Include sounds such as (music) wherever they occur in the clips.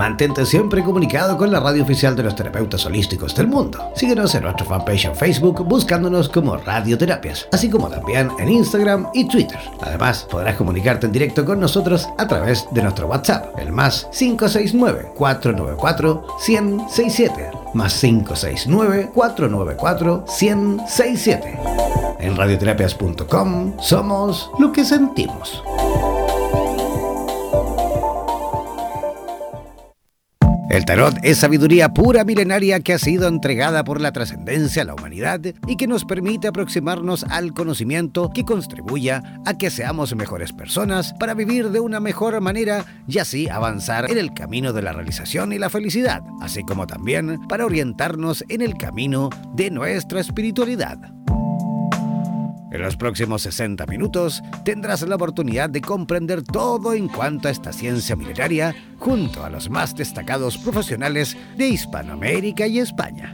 Mantente siempre comunicado con la radio oficial de los terapeutas holísticos del mundo. Síguenos en nuestro fanpage en Facebook buscándonos como Radioterapias, así como también en Instagram y Twitter. Además, podrás comunicarte en directo con nosotros a través de nuestro WhatsApp, el más 569 494 1067 más 569-494-1067. En radioterapias.com somos lo que sentimos. El tarot es sabiduría pura milenaria que ha sido entregada por la trascendencia a la humanidad y que nos permite aproximarnos al conocimiento que contribuya a que seamos mejores personas para vivir de una mejor manera y así avanzar en el camino de la realización y la felicidad, así como también para orientarnos en el camino de nuestra espiritualidad. En los próximos 60 minutos tendrás la oportunidad de comprender todo en cuanto a esta ciencia milenaria junto a los más destacados profesionales de Hispanoamérica y España.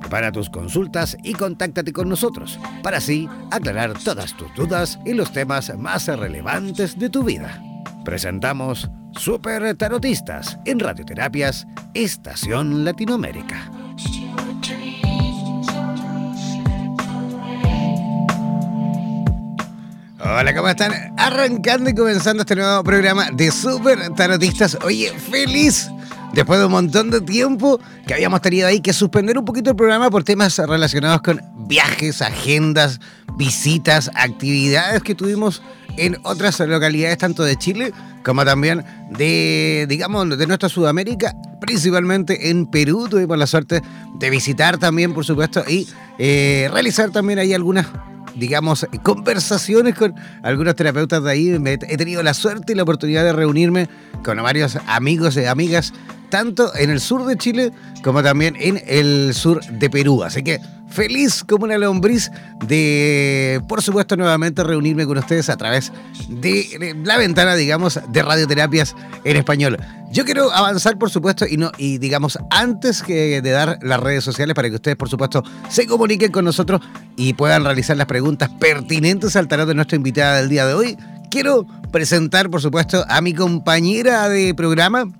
Prepara tus consultas y contáctate con nosotros para así aclarar todas tus dudas y los temas más relevantes de tu vida. Presentamos Super Tarotistas en Radioterapias Estación Latinoamérica. Hola, ¿cómo están? Arrancando y comenzando este nuevo programa de Super Tarotistas. Oye, feliz después de un montón de tiempo que habíamos tenido ahí que suspender un poquito el programa por temas relacionados con viajes, agendas, visitas, actividades que tuvimos en otras localidades, tanto de Chile como también de, digamos, de nuestra Sudamérica, principalmente en Perú. Tuvimos la suerte de visitar también, por supuesto, y eh, realizar también ahí algunas digamos, conversaciones con algunos terapeutas de ahí. He tenido la suerte y la oportunidad de reunirme con varios amigos y amigas, tanto en el sur de Chile como también en el sur de Perú. Así que feliz como una lombriz de, por supuesto, nuevamente reunirme con ustedes a través de la ventana, digamos, de radioterapias en español. Yo quiero avanzar, por supuesto, y no, y digamos, antes que de dar las redes sociales para que ustedes, por supuesto, se comuniquen con nosotros y puedan realizar las preguntas pertinentes al tarot de nuestra invitada del día de hoy. Quiero presentar, por supuesto, a mi compañera de programa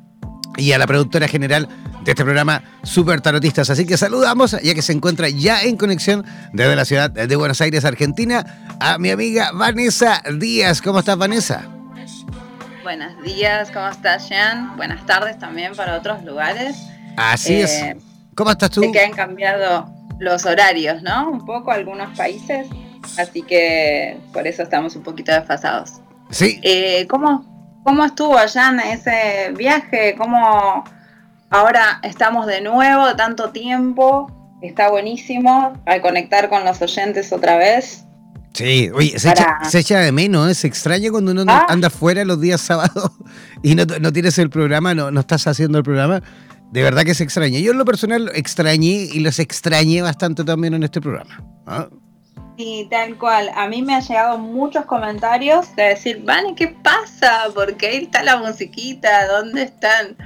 y a la productora general de este programa Super Tarotistas. Así que saludamos, ya que se encuentra ya en conexión desde la ciudad de Buenos Aires, Argentina, a mi amiga Vanessa Díaz. ¿Cómo estás, Vanessa? Buenos días, ¿cómo estás, Jean? Buenas tardes también para otros lugares. Así es. Eh, ¿Cómo estás tú? Sé que han cambiado los horarios, ¿no? Un poco algunos países, así que por eso estamos un poquito desfasados. Sí. Eh, ¿cómo, ¿Cómo estuvo allá en ese viaje? ¿Cómo ahora estamos de nuevo, tanto tiempo? Está buenísimo al conectar con los oyentes otra vez. Sí, oye, se, echa, de menos, ¿eh? se extraña cuando uno ah. anda fuera los días sábados (laughs) y no, tienes el programa, no, no estás haciendo el programa. De verdad que se extraña. Yo en lo personal extrañé y los extrañé bastante también en este programa. ¿ah? Sí, tal cual. A mí me han llegado muchos comentarios de decir, Vane, ¿qué pasa? Porque ahí está la musiquita, ¿dónde están?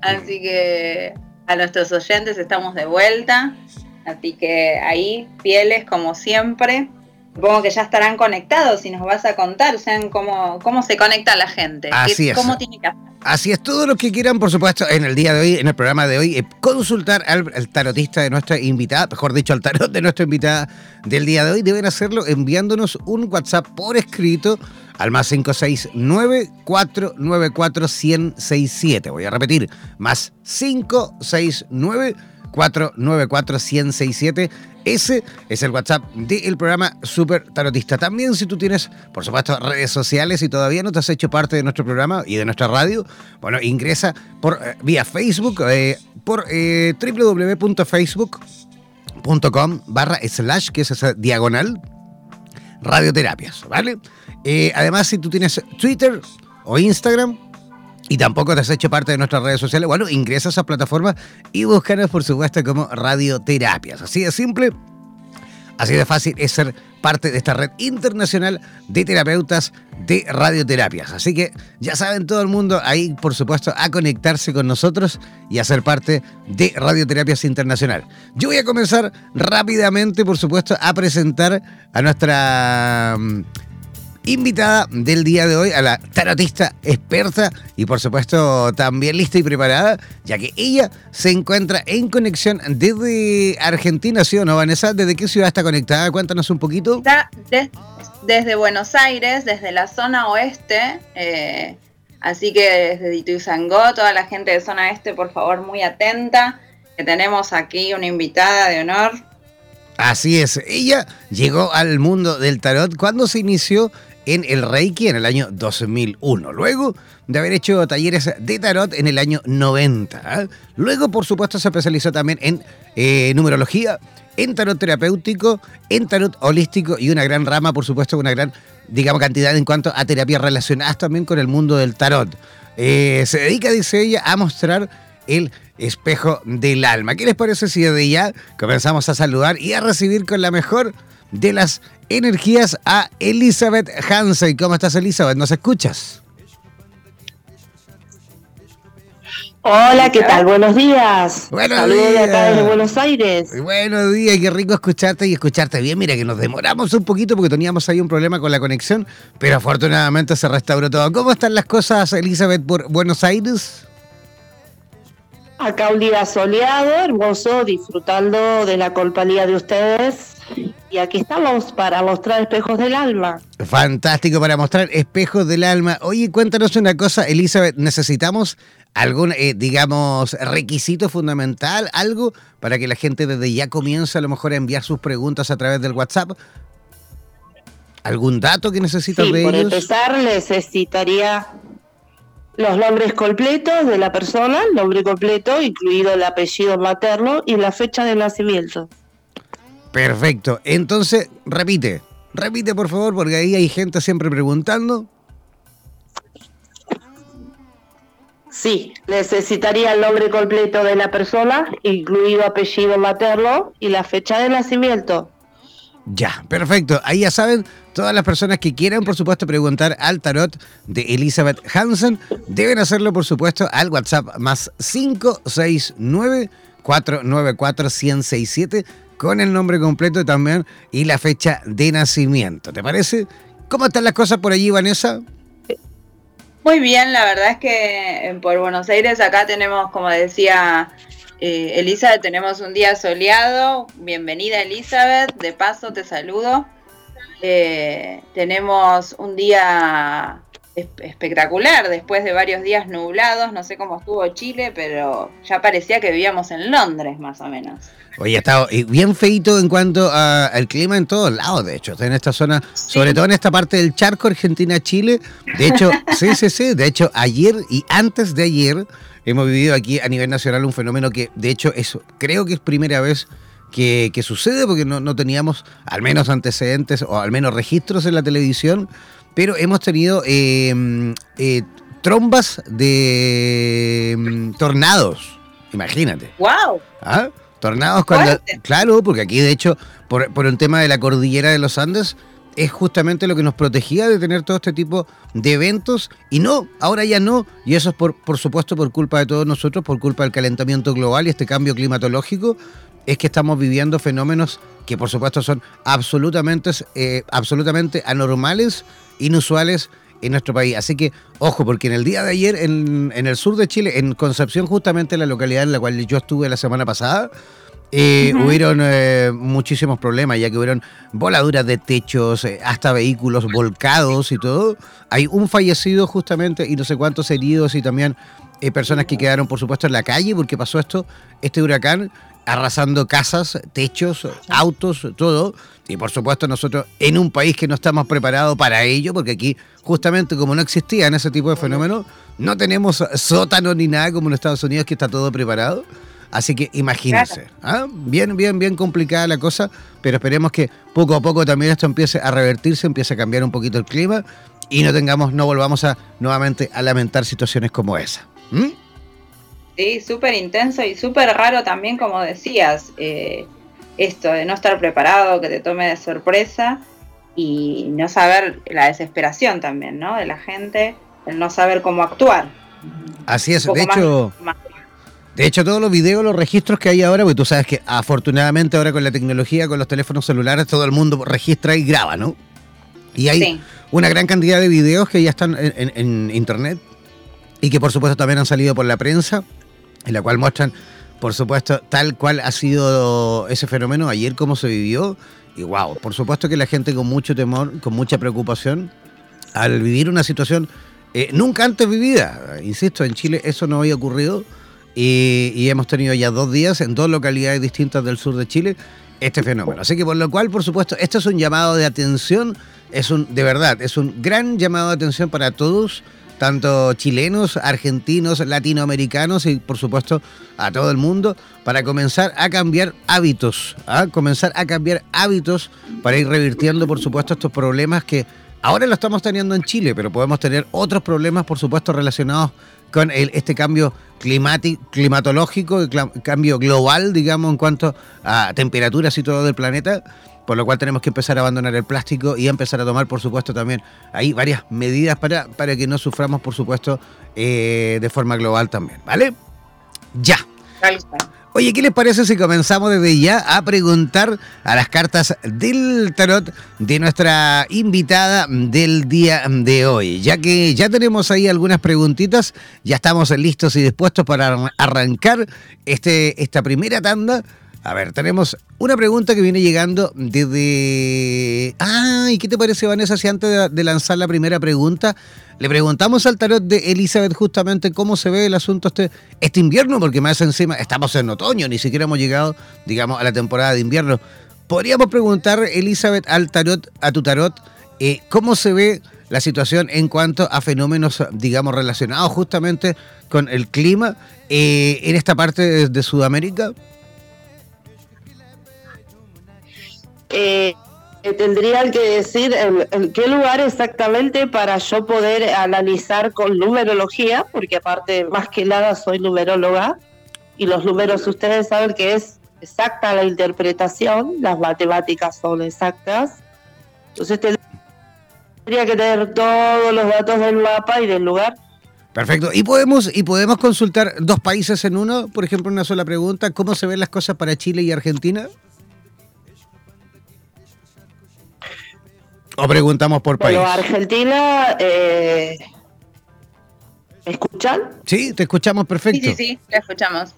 Así que a nuestros oyentes estamos de vuelta. Así que ahí, fieles como siempre. Supongo que ya estarán conectados y nos vas a contar, sean cómo, cómo se conecta la gente. Así es. ¿Cómo tiene que hacer? Así es, todo lo que quieran, por supuesto, en el día de hoy, en el programa de hoy, eh, consultar al, tarotista de nuestra invitada, mejor dicho, al tarot de nuestra invitada del día de hoy, deben hacerlo enviándonos un WhatsApp por escrito al más 569-494-1067. Voy a repetir, más 569 494 1067 ese es el WhatsApp del programa Super Tarotista. También si tú tienes, por supuesto, redes sociales y todavía no te has hecho parte de nuestro programa y de nuestra radio, bueno, ingresa por eh, vía Facebook, eh, por eh, www.facebook.com barra slash, que es esa diagonal, radioterapias, ¿vale? además, si tú tienes Twitter o Instagram, y tampoco te has hecho parte de nuestras redes sociales, bueno, ingresa a esa plataforma y búscanos, por supuesto, como Radioterapias. Así de simple, así de fácil es ser parte de esta red internacional de terapeutas de radioterapias. Así que ya saben todo el mundo ahí, por supuesto, a conectarse con nosotros y a ser parte de Radioterapias Internacional. Yo voy a comenzar rápidamente, por supuesto, a presentar a nuestra mm, invitada del día de hoy, a la tarotista experta y por supuesto también lista y preparada, ya que ella se encuentra en conexión desde Argentina, ¿sí o no, Vanessa? ¿Desde qué ciudad está conectada? Cuéntanos un poquito. Está desde Buenos Aires, desde la zona oeste. Eh, así que desde Ituizangó, toda la gente de zona este, por favor, muy atenta, que tenemos aquí una invitada de honor. Así es, ella llegó al mundo del tarot cuando se inició en el Reiki en el año 2001, luego de haber hecho talleres de tarot en el año 90. ¿ah? Luego, por supuesto, se especializó también en eh, numerología, en tarot terapéutico, en tarot holístico y una gran rama, por supuesto, una gran, digamos, cantidad en cuanto a terapias relacionadas también con el mundo del tarot. Eh, se dedica, dice ella, a mostrar el espejo del alma. ¿Qué les parece si desde ya comenzamos a saludar y a recibir con la mejor de las energías a Elizabeth Hansen? ¿Cómo estás, Elizabeth? ¿Nos escuchas? Hola, ¿qué tal? Buenos días. Buenos Saludos días. de acá desde Buenos Aires. Buenos días, qué rico escucharte y escucharte bien. Mira que nos demoramos un poquito porque teníamos ahí un problema con la conexión, pero afortunadamente se restauró todo. ¿Cómo están las cosas, Elizabeth, por Buenos Aires? Acá un día soleado, hermoso, disfrutando de la compañía de ustedes. Y aquí estamos para mostrar espejos del alma. Fantástico para mostrar espejos del alma. Oye, cuéntanos una cosa, Elizabeth, necesitamos algún, eh, digamos, requisito fundamental, algo para que la gente desde ya comience a lo mejor a enviar sus preguntas a través del WhatsApp. ¿Algún dato que necesitas sí, de por ellos? empezar necesitaría los nombres completos de la persona, el nombre completo, incluido el apellido materno y la fecha de nacimiento. Perfecto. Entonces, repite. Repite, por favor, porque ahí hay gente siempre preguntando. Sí, necesitaría el nombre completo de la persona, incluido apellido materno y la fecha de nacimiento. Ya, perfecto. Ahí ya saben, todas las personas que quieran, por supuesto, preguntar al tarot de Elizabeth Hansen, deben hacerlo, por supuesto, al WhatsApp más 569-494-1067 con el nombre completo también y la fecha de nacimiento. ¿Te parece? ¿Cómo están las cosas por allí, Vanessa? Muy bien, la verdad es que por Buenos Aires acá tenemos, como decía eh, Elizabeth, tenemos un día soleado. Bienvenida Elizabeth, de paso te saludo. Eh, tenemos un día espectacular después de varios días nublados. No sé cómo estuvo Chile, pero ya parecía que vivíamos en Londres más o menos. Oye, ha estado bien feito en cuanto al clima en todos lados, de hecho, en esta zona, sobre todo en esta parte del charco Argentina-Chile. De hecho, (laughs) sí, sí, sí, de hecho, ayer y antes de ayer hemos vivido aquí a nivel nacional un fenómeno que, de hecho, eso creo que es primera vez que, sucede, porque no, teníamos al menos antecedentes o al menos registros en la televisión, pero hemos tenido em, eh, trombas de em, tornados, imagínate. ¡Wow! ¿Ah? Tornados cuando. Claro, porque aquí, de hecho, por, por un tema de la cordillera de los Andes, es justamente lo que nos protegía de tener todo este tipo de eventos y no, ahora ya no, y eso es por, por supuesto por culpa de todos nosotros, por culpa del calentamiento global y este cambio climatológico, es que estamos viviendo fenómenos que por supuesto son absolutamente, eh, absolutamente anormales, inusuales en nuestro país. Así que, ojo, porque en el día de ayer en, en el sur de Chile, en Concepción, justamente la localidad en la cual yo estuve la semana pasada, eh, Hubieron eh, muchísimos problemas, ya que hubieron voladuras de techos, eh, hasta vehículos volcados y todo. Hay un fallecido justamente y no sé cuántos heridos y también eh, personas que quedaron, por supuesto, en la calle porque pasó esto, este huracán, arrasando casas, techos, autos, todo. Y por supuesto nosotros en un país que no estamos preparados para ello, porque aquí justamente como no existían ese tipo de fenómenos, no tenemos sótano ni nada como en Estados Unidos que está todo preparado. Así que imagínense, ¿ah? bien, bien, bien complicada la cosa, pero esperemos que poco a poco también esto empiece a revertirse, empiece a cambiar un poquito el clima y no tengamos, no volvamos a nuevamente a lamentar situaciones como esa. Sí, súper intenso y súper raro también, como decías, eh, esto de no estar preparado, que te tome de sorpresa y no saber la desesperación también, ¿no? De la gente, el no saber cómo actuar. Así es, de hecho, de hecho, todos los videos, los registros que hay ahora, porque tú sabes que afortunadamente ahora con la tecnología, con los teléfonos celulares, todo el mundo registra y graba, ¿no? Y hay una gran cantidad de videos que ya están en, internet y que por supuesto también han salido por la prensa, en la cual muestran, por supuesto, tal cual ha sido ese fenómeno ayer, cómo se vivió. Y wow, por supuesto que la gente con mucho temor, con mucha preocupación, al vivir una situación eh, nunca antes vivida. Insisto, en Chile eso no había ocurrido y, y, hemos tenido ya dos días en dos localidades distintas del sur de Chile este fenómeno. Así que por lo cual, por supuesto, esto es un llamado de atención, es un, de verdad, es un gran llamado de atención para todos, tanto chilenos, argentinos, latinoamericanos y por supuesto a todo el mundo, para comenzar a cambiar hábitos, ¿ah? comenzar a cambiar hábitos para ir revirtiendo, por supuesto, estos problemas que ahora lo estamos teniendo en Chile, pero podemos tener otros problemas, por supuesto, relacionados con este cambio climático, climatológico, cambio global, digamos, en cuanto a temperaturas y todo del planeta, por lo cual tenemos que empezar a abandonar el plástico y empezar a tomar, por supuesto, también hay varias medidas para, para que no suframos, por supuesto, eh, de forma global también, ¿vale? Ya. Oye, ¿qué les parece si comenzamos desde ya a preguntar a las cartas del tarot de nuestra invitada del día de hoy? Ya que ya tenemos ahí algunas preguntitas, ya estamos listos y dispuestos para arrancar este, esta primera tanda a ver, tenemos una pregunta que viene llegando desde... Ah, ¿y qué te parece, Vanessa, si antes de lanzar la primera pregunta, le preguntamos al tarot de Elizabeth justamente cómo se ve el asunto este, este invierno? Porque más encima estamos en otoño, ni siquiera hemos llegado, digamos, a la temporada de invierno. Podríamos preguntar, Elizabeth, al tarot, a tu tarot, eh, cómo se ve la situación en cuanto a fenómenos, digamos, relacionados justamente con el clima eh, en esta parte de Sudamérica. Eh, tendrían que decir en, qué lugar exactamente para yo poder analizar con numerología, porque aparte más que nada soy numeróloga y los números ustedes saben que es exacta la interpretación, las matemáticas son exactas. Entonces tendría que tener todos los datos del mapa y del lugar. Perfecto. ¿Y podemos, y podemos consultar dos países en uno? Por ejemplo, una sola pregunta. ¿Cómo se ven las cosas para Chile y Argentina? ¿O preguntamos por país? Argentina, eh, ¿me escuchan? Sí, te escuchamos perfecto. Sí, sí, sí, te escuchamos.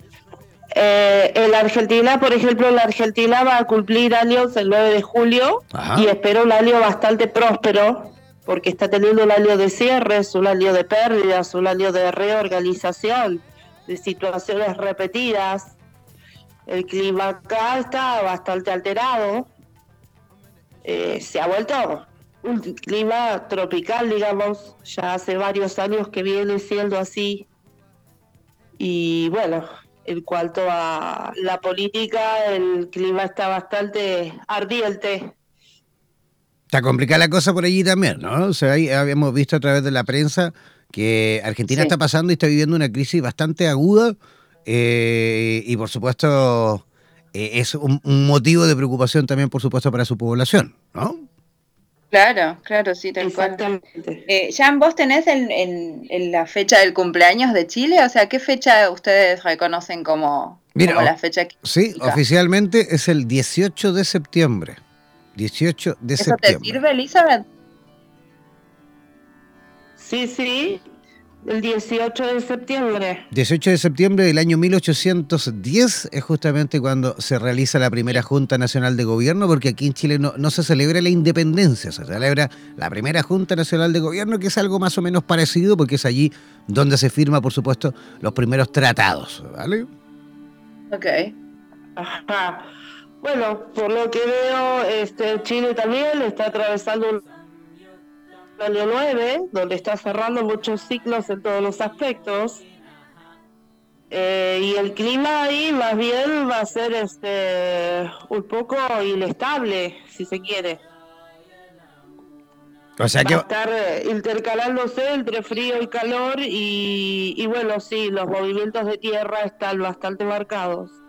Eh, en la Argentina, por ejemplo, la Argentina va a cumplir años el 9 de julio y espero un año bastante próspero porque está teniendo un año de cierres, un año de pérdidas, un año de reorganización, de situaciones repetidas. El clima acá está bastante alterado eh, se ha vuelto un clima tropical, digamos, ya hace varios años que viene siendo así. Y bueno, en cuanto a la política, el clima está bastante ardiente. Está complicada la cosa por allí también, ¿no? O sea, ahí habíamos visto a través de la prensa que Argentina está pasando y está viviendo una crisis bastante aguda eh, y por supuesto eh, es un, motivo de preocupación también, por supuesto, para su población, ¿no? Claro, claro, sí, tal cual. Eh, Jan, ¿vos tenés en, la fecha del cumpleaños de Chile? O sea, ¿qué fecha ustedes reconocen como, la fecha que Sí, oficialmente es el 18 de septiembre. 18 de ¿Eso septiembre. te sirve, Elizabeth? Sí, sí, el 18 de septiembre. 18 de septiembre del año 1810 es justamente cuando se realiza la primera Junta Nacional de Gobierno, porque aquí en Chile no, no, se celebra la independencia, se celebra la primera Junta Nacional de Gobierno, que es algo más o menos parecido, porque es allí donde se firma, por supuesto, los primeros tratados, ¿vale? Ok. Bueno, por lo que veo, este Chile también está atravesando un año 9, donde está cerrando muchos ciclos en todos los aspectos. Eh, y el clima ahí más bien va a ser este un poco inestable, si se quiere. O sea que... Va a estar eh, intercalándose entre frío y calor y, y bueno, sí, los movimientos de tierra están bastante marcados.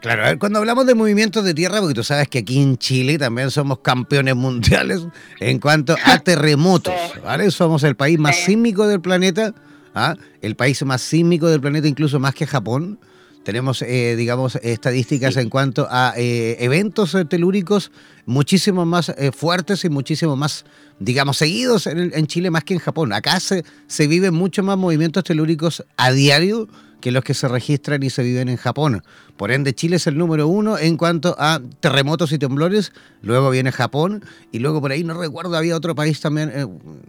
Claro, a ver, cuando hablamos de movimientos de tierra, porque tú sabes que aquí en Chile también somos campeones mundiales en cuanto a (laughs) terremotos, ¿vale? Somos el país más sísmico del planeta, ¿ah? el país más sísmico del planeta, incluso más que Japón. tenemos, eh, digamos, estadísticas en cuanto a eh, eventos telúricos muchísimo más fuertes y muchísimo más, digamos, seguidos en, Chile más que en Japón. Acá se, se viven mucho más movimientos telúricos a diario que los que se registran y se viven en Japón. Por ende, Chile es el número uno en cuanto a terremotos y temblores. Luego viene Japón y luego por ahí no recuerdo, había otro país también, eh,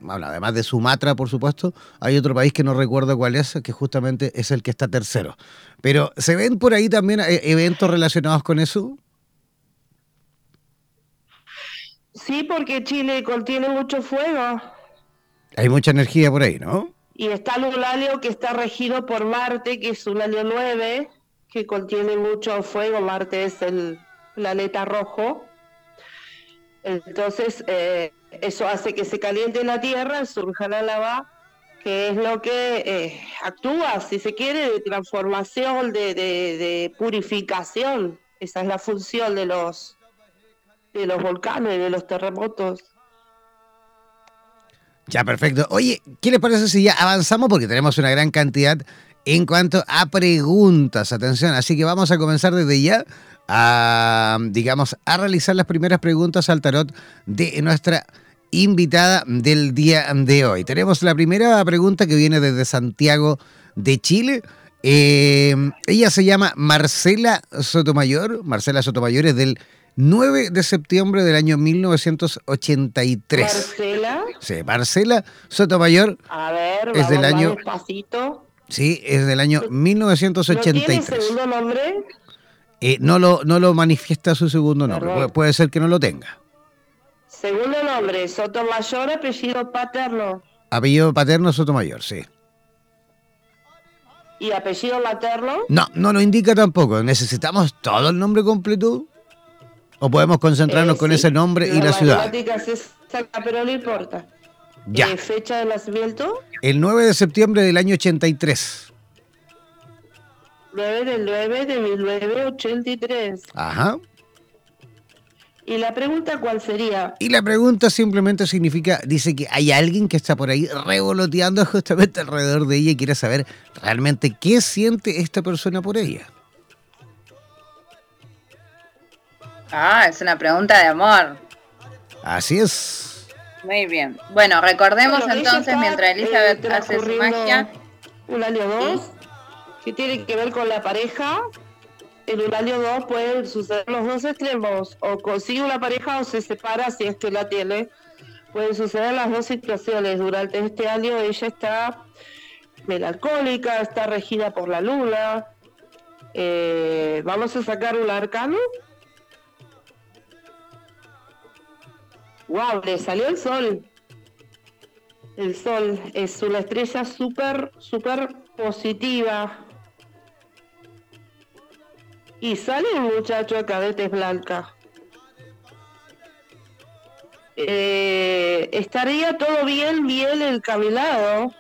además de Sumatra, por supuesto, hay otro país que no recuerdo cuál es, que justamente es el que está tercero. Pero ¿se ven por ahí también eh, eventos relacionados con eso? Sí, porque Chile contiene mucho fuego. Hay mucha energía por ahí, ¿no? Y está el Eulalio que está regido por Marte, que es un año 9, que contiene mucho fuego. Marte es el planeta rojo. Entonces, eh, eso hace que se caliente la Tierra, surja la lava, que es lo que eh, actúa, si se quiere, de transformación, de, de, purificación. Esa es la función de los, de los volcanes, de los terremotos. Ya, perfecto. Oye, ¿qué les parece si ya avanzamos? Porque tenemos una gran cantidad en cuanto a preguntas. Atención, así que vamos a comenzar desde ya a, digamos, a realizar las primeras preguntas al tarot de nuestra invitada del día de hoy. Tenemos la primera pregunta que viene desde Santiago de Chile. Eh, ella se llama Marcela Sotomayor. Marcela Sotomayor es del 9 de septiembre del año 1983. ¿Marcela? Sí, Marcela Sotomayor. A ver, es del año. Despacito. Sí, es del año 1983. ¿No tiene segundo nombre? Eh, no, lo, no lo manifiesta su segundo nombre. puede, ser que no lo tenga. Segundo nombre, Sotomayor, apellido paterno. Apellido paterno Sotomayor, sí. ¿Y apellido materno? No, no lo indica tampoco. ¿Necesitamos todo el nombre completo? ¿O podemos concentrarnos eh, con ese nombre y la, ciudad? pero no importa. Ya. Eh, ¿Fecha de nacimiento? El 9 de septiembre del año 83. 9 del 9 de 1983. Ajá. ¿Y la pregunta cuál sería? Y la pregunta simplemente significa, dice que hay alguien que está por ahí revoloteando (laughs) justamente alrededor de ella y quiere saber realmente qué siente esta persona por ella. Ah, es una pregunta de amor. Así es. Muy bien. Bueno, recordemos entonces, mientras Elizabeth eh, hace su magia. Un año 2, que tiene que ver con la pareja. En un año 2 pueden suceder los dos extremos. O consigue una pareja o se separa si es que la tiene. Pueden suceder las dos situaciones. Durante este año ella está melancólica, está regida por la luna. Eh, vamos a sacar un arcano. ¡Wow! Le salió el sol. El sol es una estrella súper, súper positiva. Y sale un muchacho de cadete blanca. Eh, estaría todo bien, bien encaminado,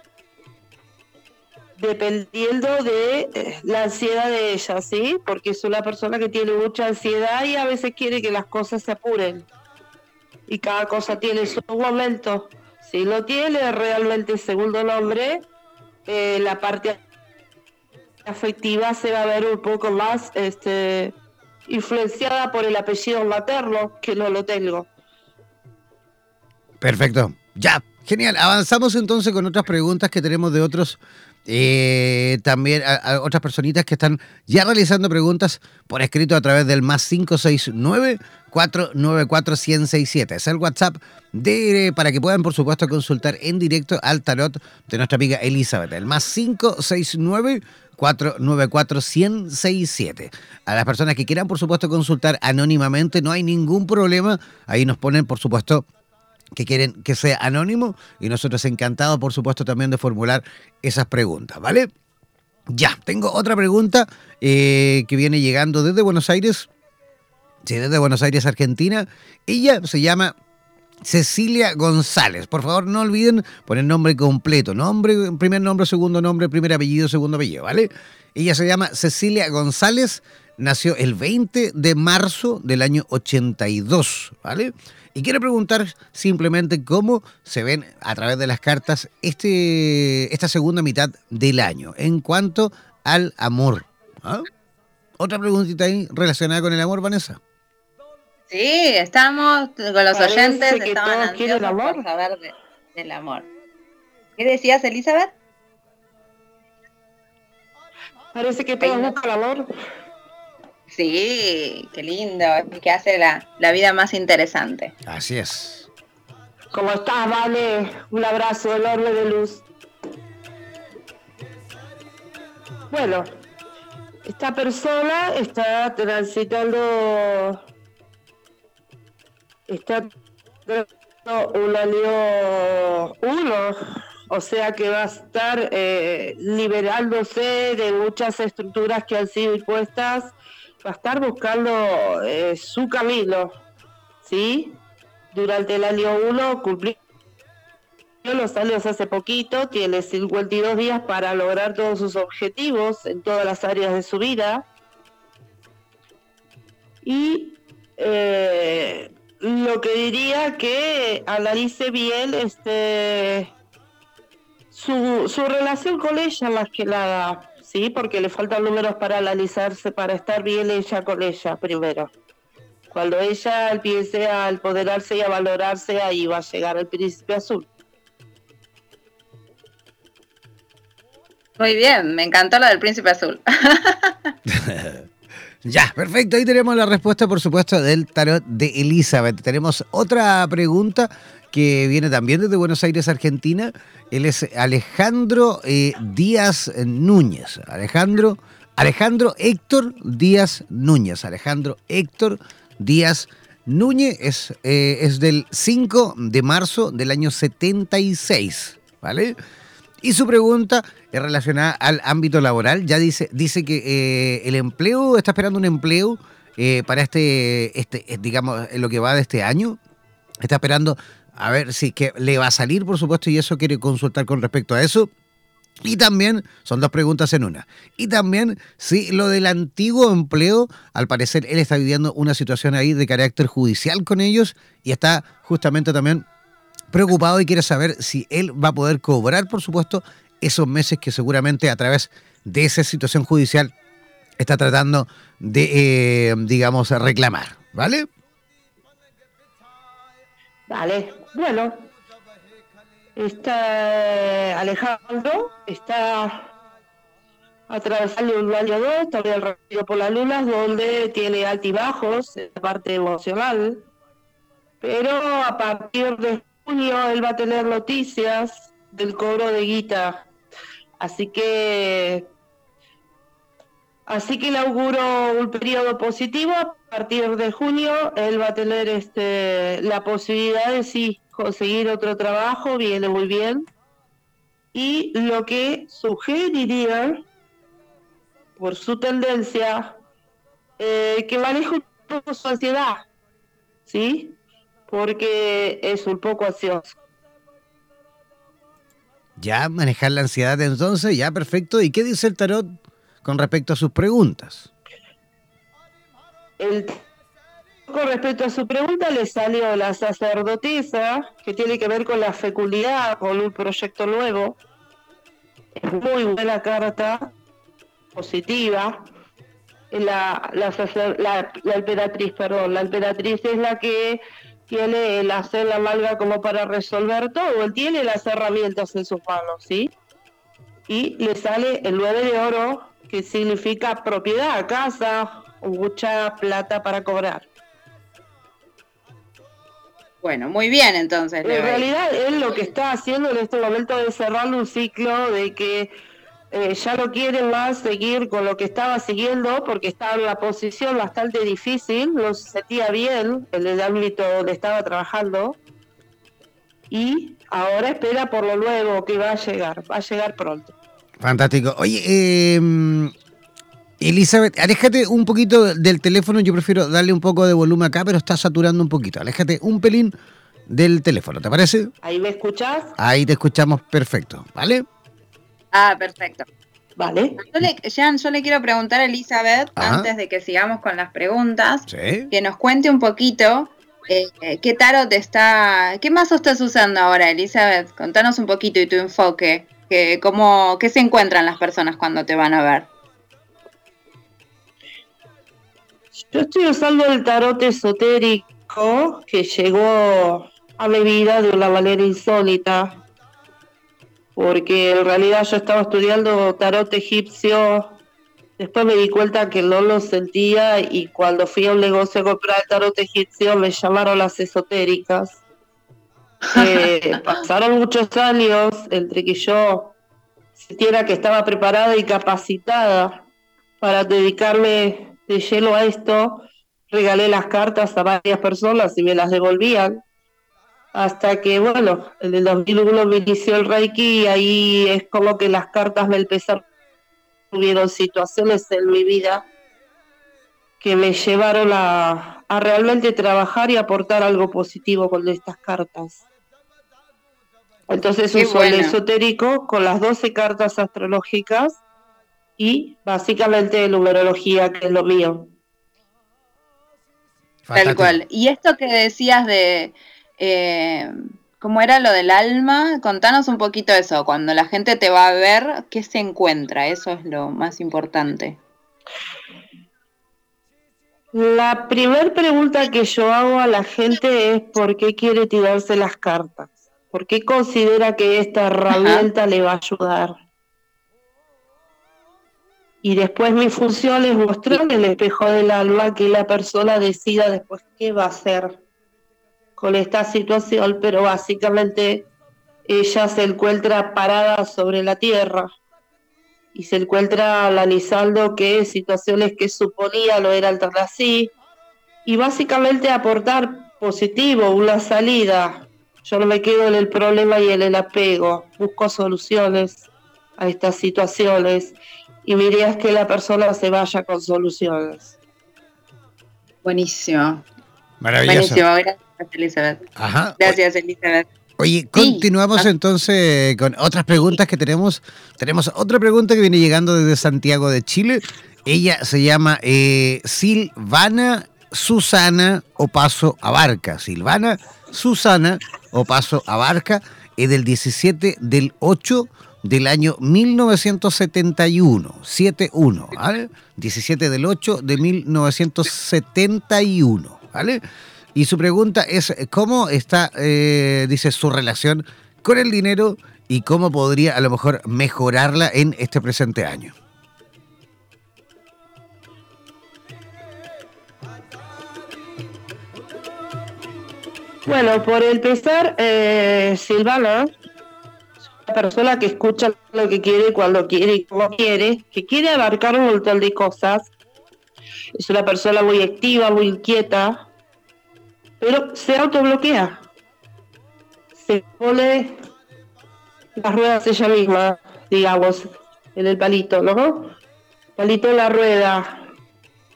dependiendo de eh, la ansiedad de ella, ¿sí? Porque es una persona que tiene mucha ansiedad y a veces quiere que las cosas se apuren y cada cosa tiene su momento. Si lo tiene realmente segundo nombre, eh, la parte afectiva se va a ver un poco más este, influenciada por el apellido materno, que no lo tengo. Perfecto. Ya, genial. Avanzamos entonces con otras preguntas que tenemos de otros eh, también a, otras personitas que están ya realizando preguntas por escrito a través del más 569 494 1067. Es el WhatsApp para que puedan, por supuesto, consultar en directo al tarot de nuestra amiga Elizabeth. El más 569 494 1067. A las personas que quieran, por supuesto, consultar anónimamente, no hay ningún problema. Ahí nos ponen, por supuesto, que quieren que sea anónimo y nosotros encantados, por supuesto, también de formular esas preguntas, ¿vale? Ya, tengo otra pregunta eh, que viene llegando desde Buenos Aires, sí, desde Buenos Aires, Argentina. Ella se llama Cecilia González. Por favor, no olviden poner nombre completo, nombre, primer nombre, segundo nombre, primer apellido, segundo apellido, ¿vale? Ella se llama Cecilia González, nació el 20 de marzo del año 82, ¿vale? Y quiero preguntar simplemente cómo se ven a través de las cartas este, esta segunda mitad del año en cuanto al amor. ¿ah? Otra preguntita ahí relacionada con el amor, Vanessa. Sí, estamos con los oyentes, que estaban ansiosos amor. por saber del amor. ¿Qué decías, Elizabeth? Parece que todos buscan el amor. Sí, qué lindo, que hace la, la vida más interesante. Así es. ¿Cómo estás, Vale? Un abrazo enorme de luz. Bueno, esta persona está transitando está un año uno, o sea que va a estar eh, liberándose de muchas estructuras que han sido impuestas, va a estar buscando eh, su camino, ¿sí? Durante el año 1 cumplió los años hace poquito, tiene 52 días para lograr todos sus objetivos en todas las áreas de su vida. Y eh, lo que diría que analice bien este su, su relación con ella más que nada, sí, porque le faltan números para analizarse, para estar bien ella con ella primero. Cuando ella empiece a empoderarse y a valorarse, ahí va a llegar el príncipe azul. Muy bien, me encantó lo del príncipe azul. (laughs) Ya, perfecto. Ahí tenemos la respuesta, por supuesto, del tarot de Elizabeth. Tenemos otra pregunta que viene también desde Buenos Aires, Argentina. Él es Alejandro eh, Díaz Núñez. Alejandro, Alejandro Héctor Díaz Núñez. Alejandro Héctor Díaz Núñez es, eh, es del 5 de marzo del año 76. ¿Vale? Y su pregunta es relacionada al ámbito laboral. Ya dice, dice que eh, el empleo, está esperando un empleo para este, este, digamos, lo que va de este año. Está esperando a ver si que le va a salir, por supuesto, y eso quiere consultar con respecto a eso. Y también, son dos preguntas en una. Y también, si lo del antiguo empleo, al parecer él está viviendo una situación ahí de carácter judicial con ellos y está justamente también preocupado y quiere saber si él va a poder cobrar, por supuesto, esos meses que seguramente a través de esa situación judicial está tratando de, eh, digamos, reclamar. ¿Vale? Vale, bueno. Está Alejandro, está atravesando un año 2, todavía recorrido por las lunas, donde tiene altibajos en la parte emocional, pero a partir de junio él va a tener noticias del cobro de guita. Así que así que le auguro un periodo positivo. A partir de junio él va a tener este la posibilidad de sí conseguir otro trabajo, viene muy bien. Y lo que sugeriría, por su tendencia, eh, que maneje un poco su ansiedad, ¿sí? porque es un poco ansioso. Ya, manejar la ansiedad entonces, ya, perfecto. ¿Y qué dice el tarot con respecto a sus preguntas? con respecto a su pregunta le salió la sacerdotisa, que tiene que ver con la fecundidad, con un proyecto nuevo. Es muy buena carta, positiva. La, la, la, la emperatriz, perdón, la emperatriz es la que tiene el hacer la malga como para resolver todo, él tiene las herramientas en sus manos, ¿sí? Y le sale el 9 de oro, que significa propiedad, casa, mucha plata para cobrar. Bueno, muy bien entonces. En realidad él lo que está haciendo en este momento es cerrando un ciclo de que eh, ya no quiere más seguir con lo que estaba siguiendo porque estaba en una posición bastante difícil, no se sentía bien en el ámbito donde estaba trabajando y ahora espera por lo nuevo que va a llegar, va a llegar pronto. Fantástico. Oye, eh, Elizabeth, aléjate un poquito del teléfono, yo prefiero darle un poco de volumen acá, pero está saturando un poquito. Aléjate un pelín del teléfono, ¿te parece? ¿Ahí me escuchas? Ahí te escuchamos perfecto, ¿vale? Ah, perfecto. Vale. Yo le, yo le quiero preguntar a Elizabeth, antes de que sigamos con las preguntas, que nos cuente un poquito eh, qué tarot está, qué mazo estás usando ahora, Elizabeth. Contanos un poquito y tu enfoque, que, cómo, qué se encuentran las personas cuando te van a ver. Yo estoy usando el tarot esotérico que llegó a mi vida de una manera insólita, porque en realidad yo estaba estudiando tarot egipcio, después me di cuenta que no lo sentía y cuando fui a un negocio a comprar el tarot egipcio me llamaron las esotéricas. Eh, pasaron muchos años entre que yo sintiera que estaba preparada y capacitada para dedicarme de lleno a esto, regalé las cartas a varias personas y me las devolvían. Hasta que, bueno, en el 2001 me inició el Reiki y ahí es como que las cartas me empezaron. Tuvieron situaciones en mi vida que me llevaron a, a realmente trabajar y aportar algo positivo con estas cartas. Entonces uso el esotérico con las 12 cartas astrológicas y básicamente numerología, que es lo mío. Tal cual. Y esto que decías de eh, cómo era lo del alma, contanos un poquito eso. Cuando la gente te va a ver, ¿qué se encuentra? Eso es lo más importante. La primera pregunta que yo hago a la gente es ¿por qué quiere tirarse las cartas? ¿Por qué considera que esta herramienta le va a ayudar? y después mi función es mostrar el espejo del alma que la persona decida después qué va a hacer con esta situación, pero básicamente ella se encuentra parada sobre la tierra y se encuentra analizando qué situaciones que suponía no eran tan así y básicamente aportar positivo, una salida. Yo no me quedo en el problema y en el apego, busco soluciones a estas situaciones y mi idea es que la persona se vaya con soluciones. Buenísimo. Maravilloso. Buenísimo, gracias Elizabeth. Ajá. Gracias Elizabeth. Oye, continuamos ah. entonces con otras preguntas que tenemos. Tenemos otra pregunta que viene llegando desde Santiago de Chile. Ella se llama eh, Silvana Susana Opaso Abarca. Silvana Susana Opaso Abarca es del 17 del 8 del año 1971, 71, ¿vale? 17 del 8 de 1971, ¿vale? Y su pregunta es, ¿cómo está, eh, dice, su relación con el dinero y cómo podría a lo mejor mejorarla en este presente año? Bueno, por empezar, eh, Silvana persona que escucha lo que quiere, cuando quiere y como quiere, que quiere abarcar un montón de cosas. Es una persona muy activa, muy inquieta, pero se autobloquea. Se pone las ruedas ella misma, digamos, en el palito, ¿no? Palito en la rueda.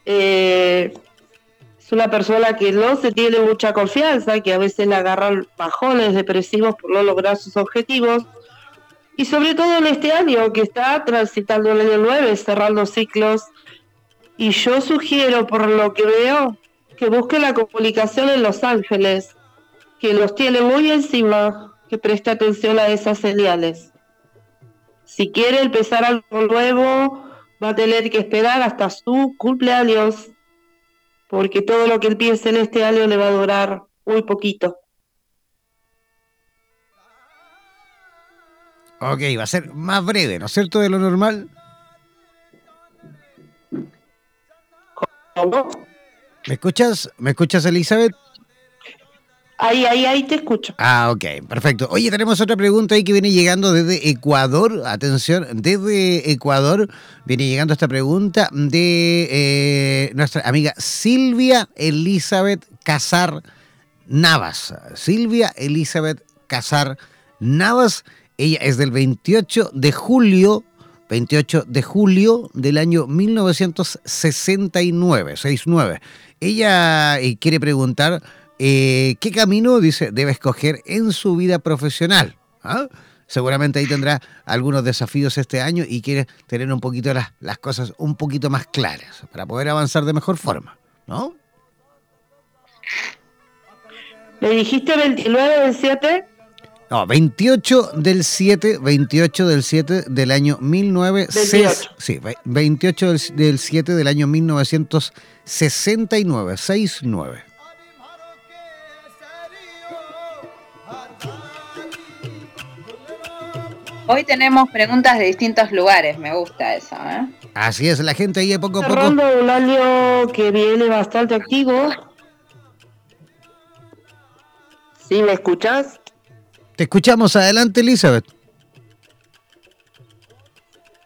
Eh, es una persona que no se tiene mucha confianza, que a veces le agarran bajones depresivos por no lograr sus objetivos y sobre todo en este año que está transitando el año 9, cerrando ciclos. Y yo sugiero, por lo que veo, que busque la comunicación en Los Ángeles, que los tiene muy encima, que preste atención a esas señales. Si quiere empezar algo nuevo, va a tener que esperar hasta su cumpleaños, porque todo lo que empiece en este año le va a durar muy poquito. Ok, va a ser más breve, ¿no es cierto? De lo normal. ¿Cómo? ¿Me escuchas? ¿Me escuchas, Elizabeth? Ahí, ahí, ahí te escucho. Ah, ok, perfecto. Oye, tenemos otra pregunta ahí que viene llegando desde Ecuador. Atención, desde Ecuador viene llegando esta pregunta de eh, nuestra amiga Silvia Elizabeth Casar Navas. Silvia Elizabeth Casar Navas ella es del 28 de julio, 28 de julio del año 1969, 69. Ella eh, quiere preguntar eh, qué camino, dice, debe escoger en su vida profesional. ¿Ah? Seguramente ahí tendrá algunos desafíos este año y quiere tener un poquito las, las cosas un poquito más claras para poder avanzar de mejor forma, ¿no? ¿Le dijiste 29 del 7? No, 28 del 7, 28 del 7 del año 1968. Sí, 28 del, del 7 del año 1969, 69. Hoy tenemos preguntas de distintos lugares, me gusta eso, ¿eh? Así es, la gente ahí poco a poco. un año que viene bastante activo. ¿Sí me escuchas? Te escuchamos adelante, Elizabeth.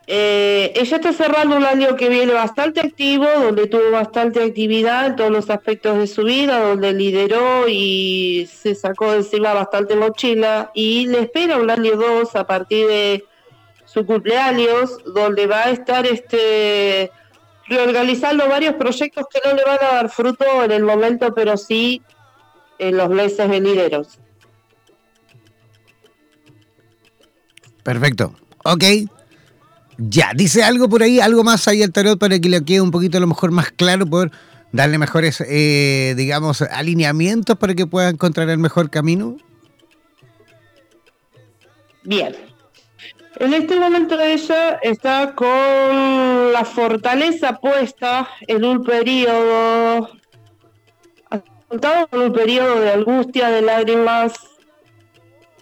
Eh, ella está cerrando un año que viene bastante activo, donde tuvo bastante actividad en todos los aspectos de su vida, donde lideró y se sacó de encima bastante mochila y le espera un año 2 a partir de su cumpleaños, donde va a estar este reorganizando varios proyectos que no le van a dar fruto en el momento, pero sí en los meses venideros. Perfecto. Ok. Ya, dice algo por ahí, algo más ahí al tarot para que le quede un poquito a lo mejor más claro, poder darle mejores, eh, digamos, alineamientos para que pueda encontrar el mejor camino. Bien. En este momento ella está con la fortaleza puesta en un periodo, en un periodo de angustia, de lágrimas,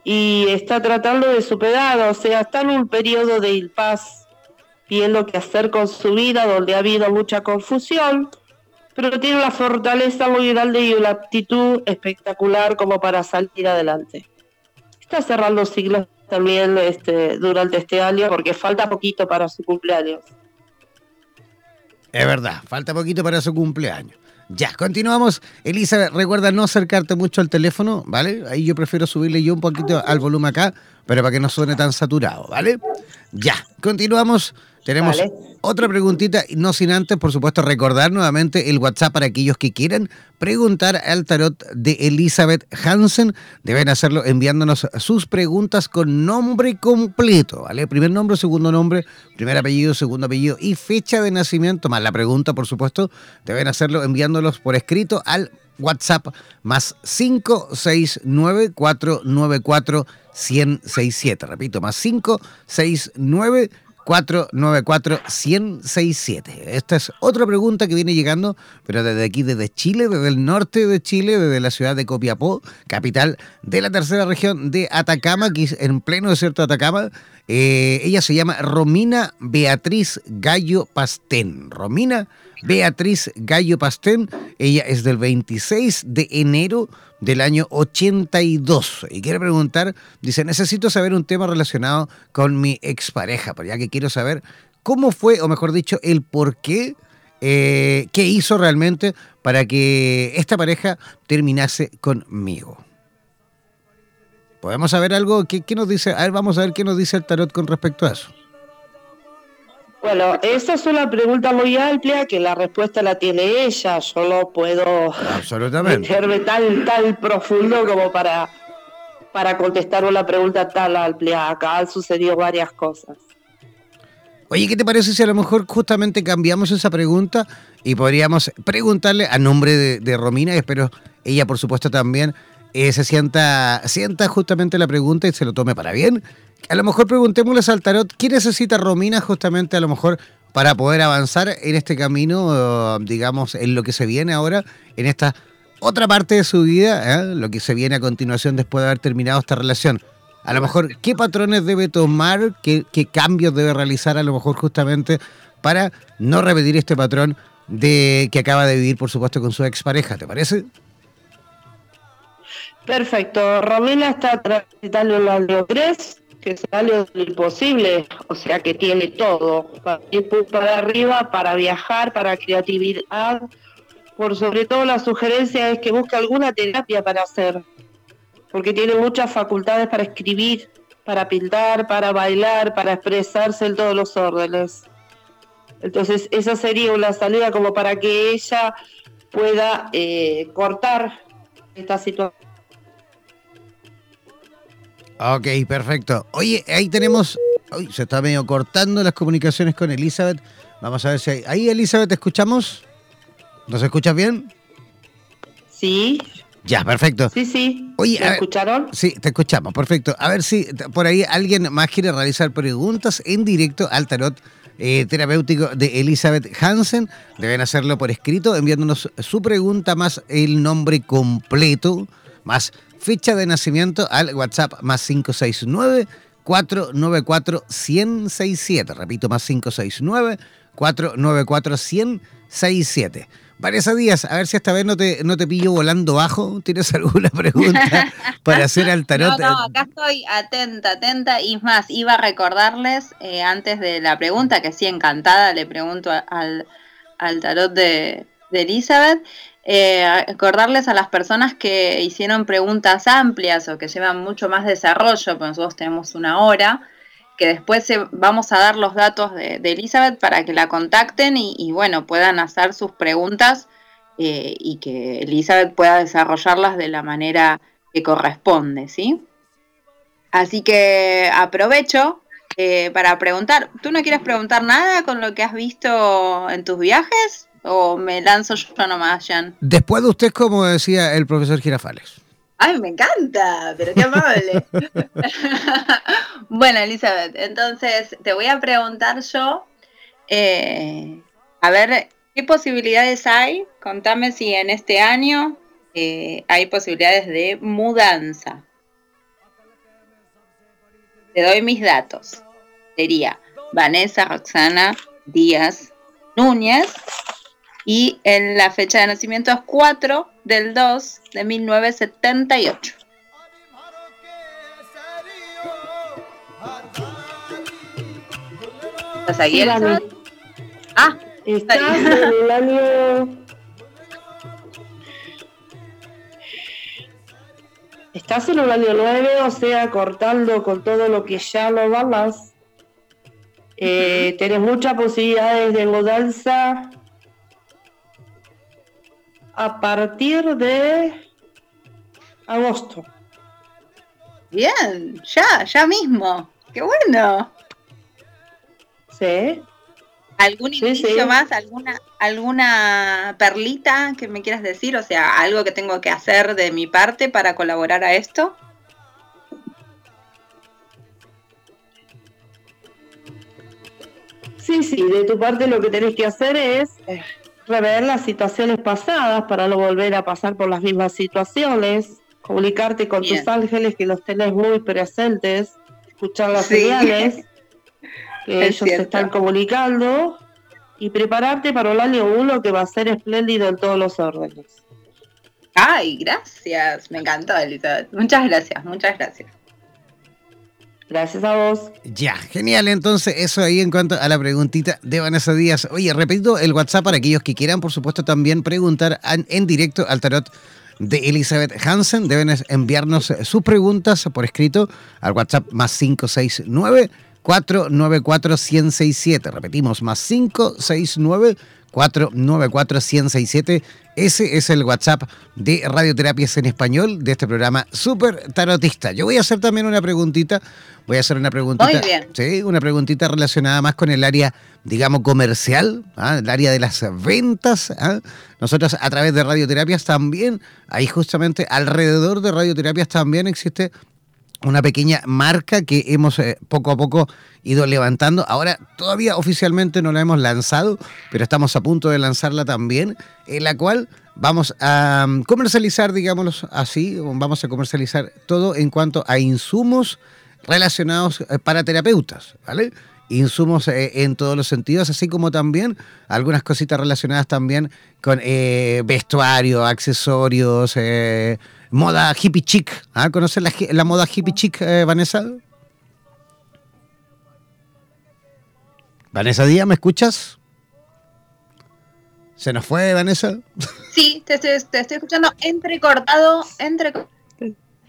y está tratando de superar, o sea, está en un periodo de impaz viendo qué hacer con su vida, donde ha habido mucha confusión, pero tiene una fortaleza muy grande y una aptitud espectacular como para salir adelante. Está cerrando siglos también este, durante este año porque falta poquito para su cumpleaños. Es verdad, falta poquito para su cumpleaños. Ya, continuamos. Elizabeth, recuerda no acercarte mucho al teléfono, ¿vale? Ahí yo prefiero subirle yo un poquito al volumen acá, pero para que no suene tan saturado, ¿vale? Ya, continuamos tenemos otra preguntita, no sin antes, por supuesto, recordar nuevamente el WhatsApp para aquellos que quieran preguntar al tarot de Elizabeth Hansen. Deben hacerlo enviándonos sus preguntas con nombre completo, ¿vale? Primer nombre, segundo nombre, primer apellido, segundo apellido y fecha de nacimiento, más la pregunta, por supuesto. Deben hacerlo enviándolos por escrito al WhatsApp más 569 494 1067. Repito, más 569 494-167. Esta es otra pregunta que viene llegando, pero desde aquí, desde Chile, desde el norte de Chile, desde la ciudad de Copiapó, capital de la tercera región de Atacama, que es en pleno desierto de Atacama. Eh, ella se llama Romina Beatriz Gallo Pastén. Romina Beatriz Gallo Pastén. Ella es del 26 de enero del año 82. Y quiere preguntar, dice, necesito saber un tema relacionado con mi expareja, ya que quiero saber cómo fue, o mejor dicho, el por qué, eh, qué hizo realmente para que esta pareja terminase conmigo. ¿Podemos saber algo? ¿Qué, ¿Qué, nos dice? A vamos a ver qué nos dice el tarot con respecto a eso. Bueno, esa es una pregunta muy amplia que la respuesta la tiene ella. Yo no puedo Absolutamente. meterme tan, tan profundo como para, para contestar una pregunta tan amplia. Acá han sucedido varias cosas. Oye, ¿qué te parece si a lo mejor justamente cambiamos esa pregunta y podríamos preguntarle a nombre de, Romina, y espero ella por supuesto también eh, se sienta, sienta justamente la pregunta y se lo tome para bien? a lo mejor preguntémosles al tarot, ¿qué necesita Romina justamente a lo mejor para poder avanzar en este camino, digamos, en lo que se viene ahora, en esta otra parte de su vida, ¿eh? lo que se viene a continuación después de haber terminado esta relación? A lo mejor, ¿qué patrones debe tomar, qué, qué cambios debe realizar a lo mejor justamente para no repetir este patrón de que acaba de vivir, por supuesto, con su expareja? ¿Te parece? Perfecto. Romina está transitando año 3 que sale lo imposible, o sea que tiene todo, para ir para arriba, para viajar, para creatividad. Por sobre todo la sugerencia es que busque alguna terapia para hacer, porque tiene muchas facultades para escribir, para pintar, para bailar, para expresarse en todos los órdenes. Entonces esa sería una salida como para que ella pueda eh, cortar esta situación Ok, perfecto. Oye, ahí tenemos. Uy, se está medio cortando las comunicaciones con Elizabeth. Vamos a ver si Ahí, Elizabeth, ¿te escuchamos? ¿Nos escuchas bien? Sí. Ya, perfecto. Sí, sí. Oye, ¿Me escucharon? Sí, te escuchamos, perfecto. A ver si por ahí alguien más quiere realizar preguntas en directo al tarot eh, terapéutico de Elizabeth Hansen. Deben hacerlo por escrito, enviándonos su pregunta más el nombre completo, más fecha de nacimiento al WhatsApp más 569 494 1067. Repito, más 569 494 1067. Vanessa Díaz, a ver si esta vez no te, no te pillo volando bajo. ¿Tienes alguna pregunta (laughs) para hacer al tarot? No, no, acá estoy atenta, atenta. Y más, iba a recordarles eh, antes de la pregunta, que sí, encantada, le pregunto al, tarot de, Elizabeth. Eh, recordarles a las personas que hicieron preguntas amplias o que llevan mucho más desarrollo, pues nosotros tenemos una hora, que después vamos a dar los datos de, Elizabeth para que la contacten y, bueno, puedan hacer sus preguntas eh, y que Elizabeth pueda desarrollarlas de la manera que corresponde, ¿sí? Así que aprovecho eh, para preguntar, ¿tú no quieres preguntar nada con lo que has visto en tus viajes? ¿O me lanzo yo nomás, Jan? Después de usted, como decía el profesor Girafales. ¡Ay, me encanta! Pero qué amable. (laughs) bueno, Elizabeth, entonces te voy a preguntar yo, eh, a ver, ¿qué posibilidades hay? Contame si en este año eh, hay posibilidades de mudanza. Te doy mis datos. Sería Vanessa Roxana Díaz Núñez y en la fecha de nacimiento es 4 del 2 de 1978. ¿Estás ahí, Ah, estás en el año... Estás en el año 9, o sea, cortando con todo lo que ya lo balas. Eh, Tienes muchas posibilidades de mudanza a partir de agosto. Bien, ya, ya mismo. Qué bueno. Sí. ¿Algún inicio más? ¿Alguna, ¿Alguna perlita que me quieras decir? O sea, algo que tengo que hacer de mi parte para colaborar a esto. Sí, sí, de tu parte lo que tenés que hacer es eh, rever las situaciones pasadas para no volver a pasar por las mismas situaciones, comunicarte con tus ángeles que los tenés muy presentes, escuchar las señales (laughs) que ellos se están comunicando y prepararte para el año 1 que va a ser espléndido en todos los órdenes. Ay, gracias, me encantó Elizabeth. Muchas gracias, muchas gracias. Gracias a vos. Ya, genial. Entonces, eso ahí en cuanto a la preguntita de Vanessa Díaz. Oye, repito el WhatsApp para aquellos que quieran, por supuesto, también preguntar en, directo al tarot de Elizabeth Hansen. Deben enviarnos sus preguntas por escrito al WhatsApp más 569 494 1067. Repetimos, más 569 494 1067 ese es el WhatsApp de Radioterapias en Español de este programa Super Tarotista. Yo voy a hacer también una preguntita. Voy a hacer una preguntita. Muy bien. Sí, una preguntita relacionada más con el área, digamos, comercial, ¿ah? el área de las ventas. ¿ah? Nosotros a través de radioterapias también, ahí justamente alrededor de radioterapias también existe una pequeña marca que hemos eh, poco a poco ido levantando. Ahora todavía oficialmente no la hemos lanzado, pero estamos a punto de lanzarla también, en la cual vamos a mm, comercializar, digámoslo así, vamos a comercializar todo en cuanto a insumos relacionados eh, para terapeutas, ¿vale? Insumos eh, en todos los sentidos, así como también algunas cositas relacionadas también con vestuario, accesorios, moda hippie chic. ¿Ah? ¿Conoces la, moda hippie chic, eh, Vanessa? Vanessa Díaz, ¿me escuchas? ¿Se nos fue, Vanessa? Sí, te estoy, escuchando entrecortado,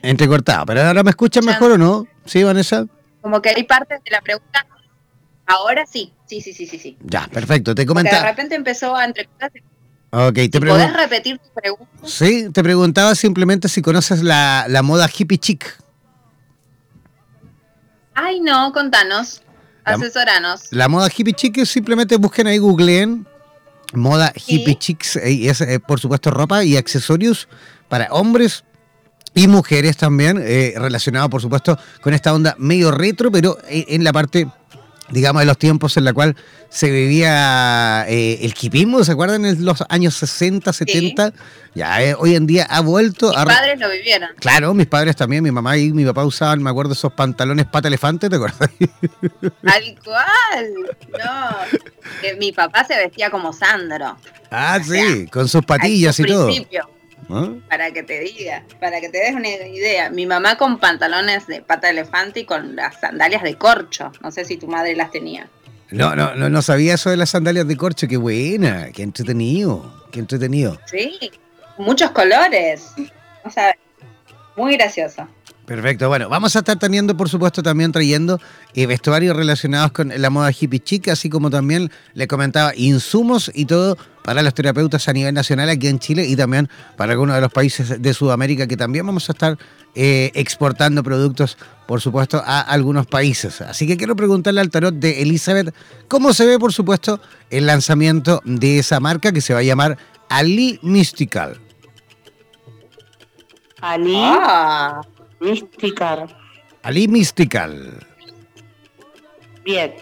Entrecortado, pero ahora me escuchas mejor o no? ¿Sí, Vanessa? Como que hay partes de la pregunta. Ahora sí, sí, sí, sí, sí. sí. Ya, perfecto. Te comentaba. de repente empezó a entrecortarse. Ok, te ¿Puedes repetir tu pregunta? Sí, te preguntaba simplemente si conoces la, moda hippie chic. Ay, no, contanos. Asesoranos. La moda hippie chic es simplemente busquen ahí, googleen. moda hippie chicks, y es por supuesto ropa y accesorios para hombres y mujeres también, relacionado por supuesto con esta onda medio retro, pero en la parte digamos, de los tiempos en la cual se vivía eh, el hipismo, ¿se acuerdan? En los años 60, 70. Ya eh, hoy en día ha vuelto mis a... padres lo vivieron. Claro, mis padres también, mi mamá y mi papá usaban, me acuerdo, esos pantalones pata elefante, ¿te acuerdas? (laughs) Al cual, no. mi papá se vestía como Sandro. Ah, sí, con sus patillas y todo. ¿Ah? Para que te diga, para que te des una idea. Mi mamá con pantalones de pata de elefante y con las sandalias de corcho. No sé si tu madre las tenía. No, no, no, no sabía eso de las sandalias de corcho. Qué buena, qué entretenido, qué entretenido. Sí, muchos colores. O sea, muy gracioso. Perfecto, bueno, vamos a estar teniendo, por supuesto, también trayendo eh, vestuarios relacionados con la moda hippie chic, así como también le comentaba insumos y todo para los terapeutas a nivel nacional aquí en Chile y también para algunos de los países de Sudamérica que también vamos a estar eh, exportando productos, por supuesto, a algunos países. Así que quiero preguntarle al tarot de Elizabeth cómo se ve, por supuesto, el lanzamiento de esa marca que se va a llamar Ali Mystical. Ali. Ah. Mystical. Ali Mystical. Bien.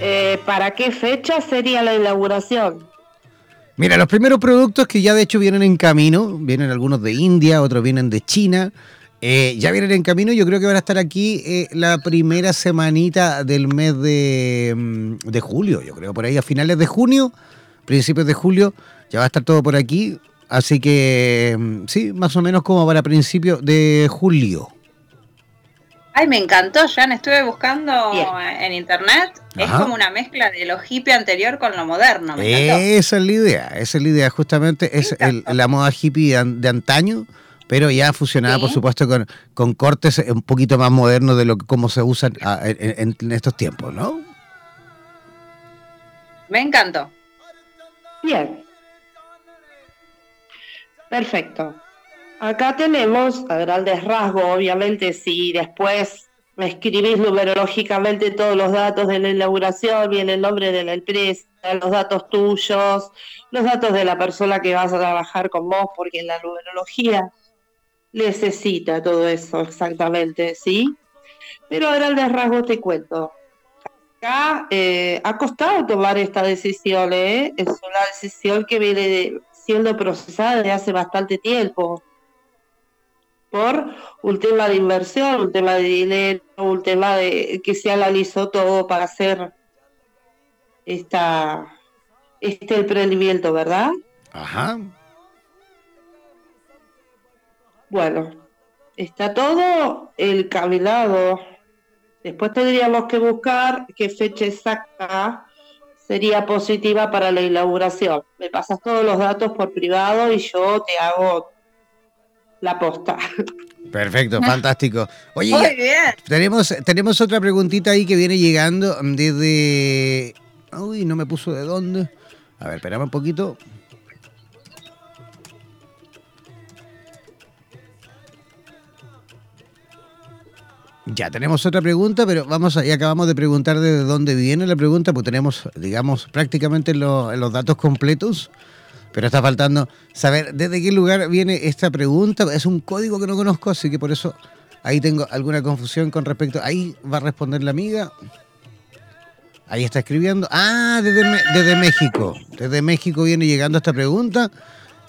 Eh, ¿Para qué fecha sería la inauguración? Mira, los primeros productos que ya de hecho vienen en camino, vienen algunos de India, otros vienen de China, eh, ya vienen en camino, yo creo que van a estar aquí eh, la primera semanita del mes de, mm, de julio, yo creo, por ahí a finales de junio, principios de julio, ya va a estar todo por aquí. Así que mm, sí, más o menos como para principios de julio. Ay, me encantó, Jan. Estuve buscando en internet. Es como una mezcla de lo hippie anterior con lo moderno. esa es la idea, esa es la idea. Justamente es la moda hippie de, antaño, pero ya fusionada, por supuesto, con, con, cortes un poquito más modernos de lo que cómo se usan ah, en estos tiempos, ¿no? Me encantó. Bien. Perfecto. Acá tenemos a grandes rasgos, obviamente, si después me escribís numerológicamente todos los datos de la inauguración, viene el nombre de la empresa, los datos tuyos, los datos de la persona que vas a trabajar con vos, porque la numerología necesita todo eso exactamente, ¿sí? Pero a grandes rasgos te cuento. Acá eh, ha costado tomar esta decisión, ¿eh? Es una decisión que viene de, siendo procesada desde hace bastante tiempo por un tema de inversión, un tema de dinero, un tema de que se analizó todo para hacer esta, este emprendimiento, ¿verdad? Ajá. Bueno, está todo el caminado. Después tendríamos que buscar qué fecha exacta sería positiva para la inauguración. Me pasas todos los datos por privado y yo te hago la posta. Perfecto, (laughs) fantástico. Oye, tenemos tenemos otra preguntita ahí que viene llegando desde Uy, no me puso de dónde. A ver, esperamos un poquito. Ya tenemos otra pregunta, pero vamos a, y acabamos de preguntar de dónde viene la pregunta, pues tenemos, digamos, prácticamente los datos completos, pero está faltando saber desde qué lugar viene esta pregunta. Es un código que no conozco, así que por eso ahí tengo alguna confusión con respecto. Ahí va a responder la amiga. Ahí está escribiendo. Ah, desde, desde México. Desde México viene llegando esta pregunta.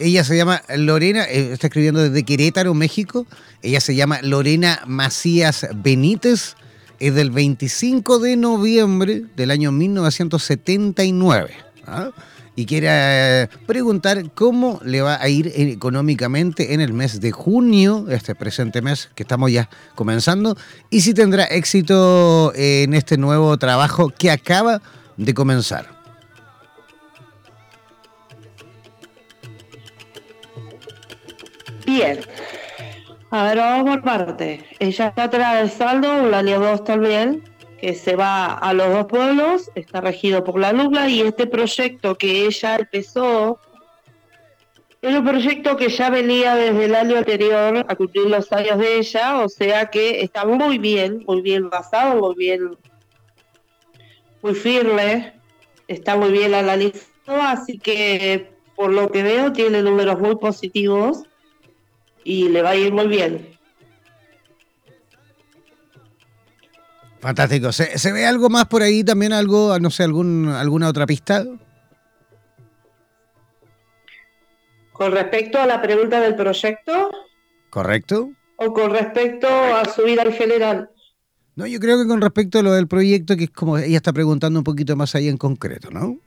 Ella se llama Lorena, eh, está escribiendo desde Querétaro, México. Ella se llama Lorena Macías Benítez. Es del 25 de noviembre del año 1979. ¿ah? Y quiere eh, preguntar cómo le va a ir económicamente en el mes de junio, este presente mes que estamos ya comenzando, y si tendrá éxito en este nuevo trabajo que acaba de comenzar. Bien. A ver, vamos por parte. Ella está atravesando un año 2 también, que se va a los dos pueblos, está regido por la nubla y este proyecto que ella empezó es un proyecto que ya venía desde el año anterior a cumplir los años de ella, o sea que está muy bien, muy bien basado, muy bien, muy firme, está muy bien analizado, así que por lo que veo tiene números muy positivos y le va a ir muy bien. Fantástico. ¿Se, ve algo más por ahí también? algo No sé, algún, alguna otra pista. Con respecto a la pregunta del proyecto. Correcto. O con respecto a su vida en general. No, yo creo que con respecto a lo del proyecto, que es como ella está preguntando un poquito más ahí en concreto, ¿no?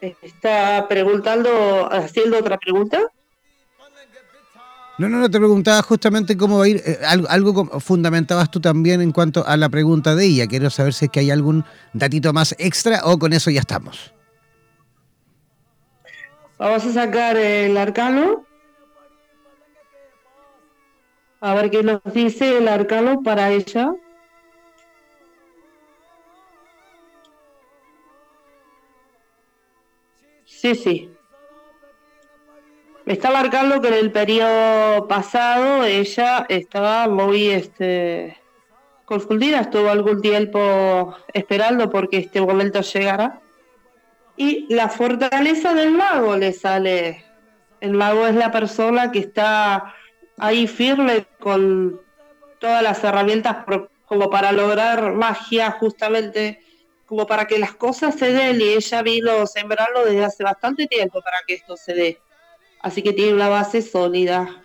Está preguntando, haciendo otra pregunta. No, no, no, te preguntaba justamente cómo va a ir. Eh, algo, algo, fundamentabas tú también en cuanto a la pregunta de ella. Quiero saber si es que hay algún datito más extra o con eso ya estamos. Vamos a sacar el arcano. A ver qué nos dice el arcano para ella. Sí, sí. Está marcando que en el periodo pasado ella estaba muy este, confundida, estuvo algún tiempo esperando porque este momento llegara. Y la fortaleza del mago le sale. El mago es la persona que está ahí firme con todas las herramientas como para lograr magia justamente como para que las cosas se den y ella vino sembrarlo desde hace bastante tiempo para que esto se dé. Así que tiene una base sólida.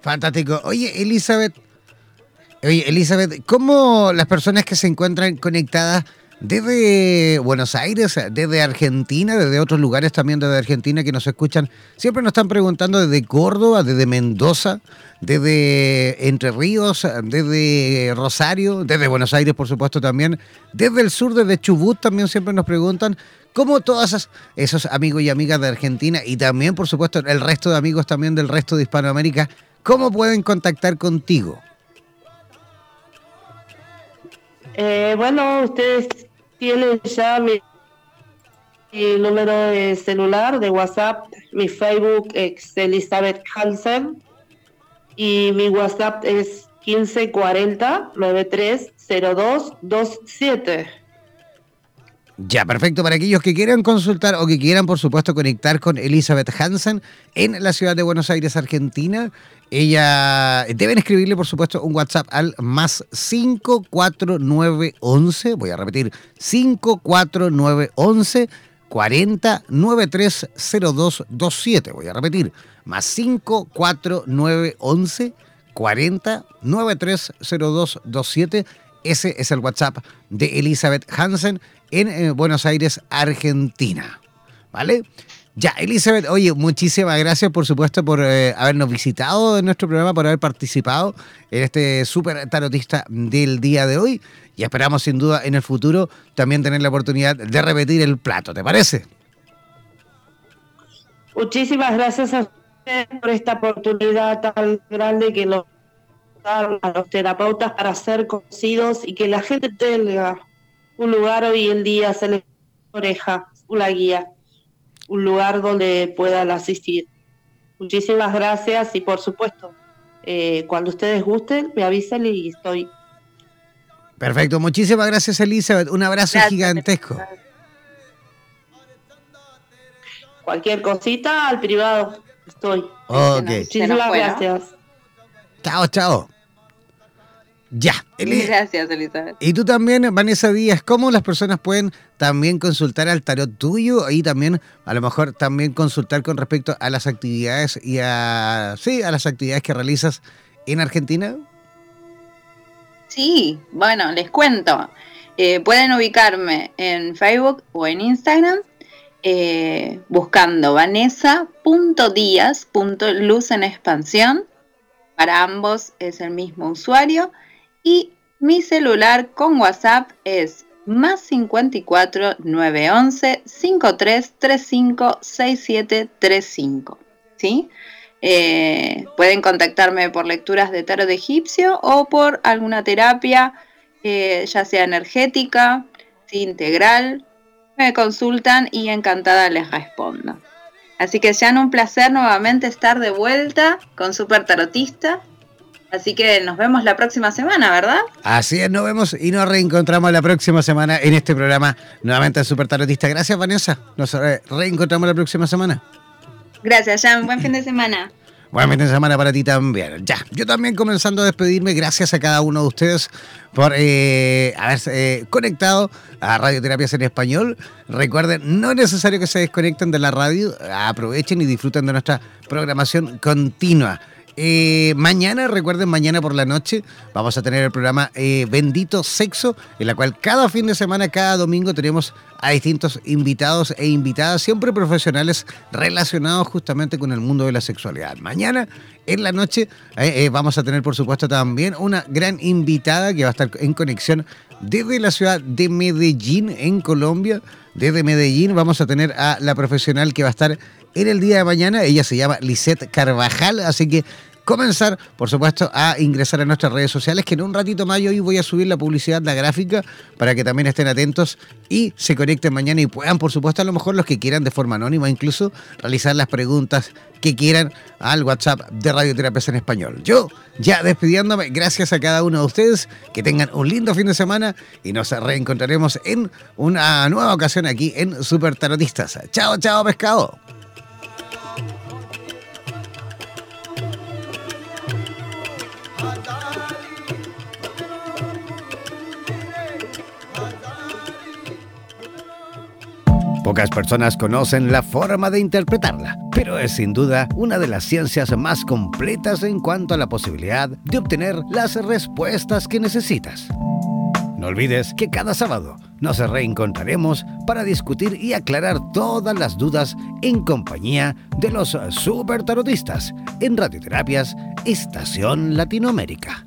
Fantástico. Oye, Elizabeth, oye, Elizabeth, ¿cómo las personas que se encuentran conectadas desde Buenos Aires, desde Argentina, desde otros lugares también desde Argentina que nos escuchan, siempre nos están preguntando desde Córdoba, desde Mendoza, desde Entre Ríos, desde Rosario, desde Buenos Aires por supuesto también, desde el sur, desde Chubut también siempre nos preguntan cómo todos esos amigos y amigas de Argentina y también por supuesto el resto de amigos también del resto de Hispanoamérica, cómo pueden contactar contigo. Eh, bueno, ustedes tienen ya mi, número de celular, de WhatsApp, mi Facebook es Elizabeth Hansen y mi WhatsApp es 1540 930227. Ya, perfecto. Para aquellos que quieran consultar o que quieran, por supuesto, conectar con Elizabeth Hansen en la ciudad de Buenos Aires, Argentina, ella deben escribirle, por supuesto, un WhatsApp al más 54911. Voy a repetir, 54911 40 930227. Voy a repetir, más 54911 40 930227. Ese es el WhatsApp de Elizabeth Hansen en eh, Buenos Aires, Argentina. ¿Vale? Ya, Elizabeth, oye, muchísimas gracias por supuesto por eh, habernos visitado en nuestro programa, por haber participado en este súper tarotista del día de hoy y esperamos sin duda en el futuro también tener la oportunidad de repetir el plato, ¿te parece? Muchísimas gracias a ustedes por esta oportunidad tan grande que nos dan a los terapeutas para ser conocidos y que la gente tenga un lugar hoy en día, se les oreja, una guía un lugar donde puedan asistir. Muchísimas gracias y por supuesto, eh, cuando ustedes gusten, me avisen y estoy. Perfecto, muchísimas gracias Elizabeth, un abrazo gigantesco. Cualquier cosita al privado, estoy. Muchísimas gracias. Chao, chao. Ya. Gracias, Elizabeth. Y tú también, Vanessa Díaz, ¿cómo las personas pueden también consultar al tarot tuyo y también, a lo mejor, también consultar con respecto a las actividades y a, sí, a las actividades que realizas en Argentina? Sí, bueno, les cuento. Eh, pueden ubicarme en Facebook o en Instagram eh, buscando vanessa.díaz.luz en expansión. Para ambos es el mismo usuario. Y mi celular con WhatsApp es más 54 911 5335 6735. ¿Sí? Eh, pueden contactarme por lecturas de tarot egipcio o por alguna terapia, eh, ya sea energética, integral. Me consultan y encantada les respondo. Así que sean un placer nuevamente estar de vuelta con Super Tarotista. Así que nos vemos la próxima semana, ¿verdad? Así es, nos vemos y nos reencontramos la próxima semana en este programa nuevamente de Super Tarotista. Gracias, Vanessa. Nos reencontramos la próxima semana. Gracias, Jan. Buen fin de semana. Buen fin de semana para ti también. Ya, yo también comenzando a despedirme. Gracias a cada uno de ustedes por eh, haberse eh, conectado a Radioterapias en Español. Recuerden, no es necesario que se desconecten de la radio. Aprovechen y disfruten de nuestra programación continua. Eh, mañana, recuerden, mañana por la noche vamos a tener el programa eh, Bendito Sexo, en la cual cada fin de semana, cada domingo tenemos a distintos invitados e invitadas, siempre profesionales relacionados justamente con el mundo de la sexualidad. Mañana en la noche eh, vamos a tener, por supuesto, también una gran invitada que va a estar en conexión desde la ciudad de Medellín, en Colombia. Desde Medellín vamos a tener a la profesional que va a estar en el día de mañana. Ella se llama Lisette Carvajal, así que comenzar, por supuesto, a ingresar a nuestras redes sociales, que en un ratito más yo hoy voy a subir la publicidad, la gráfica, para que también estén atentos y se conecten mañana y puedan, por supuesto, a lo mejor los que quieran de forma anónima, incluso realizar las preguntas que quieran al WhatsApp de Radioterapias en Español. Yo, ya despidiéndome, gracias a cada uno de ustedes, que tengan un lindo fin de semana y nos reencontraremos en una nueva ocasión aquí en Super Tarotistas. Chao, chao, pescado. Pocas personas conocen la forma de interpretarla, pero es sin duda una de las ciencias más completas en cuanto a la posibilidad de obtener las respuestas que necesitas. No olvides que cada sábado nos reencontraremos para discutir y aclarar todas las dudas en compañía de los super tarotistas en Radioterapias Estación Latinoamérica.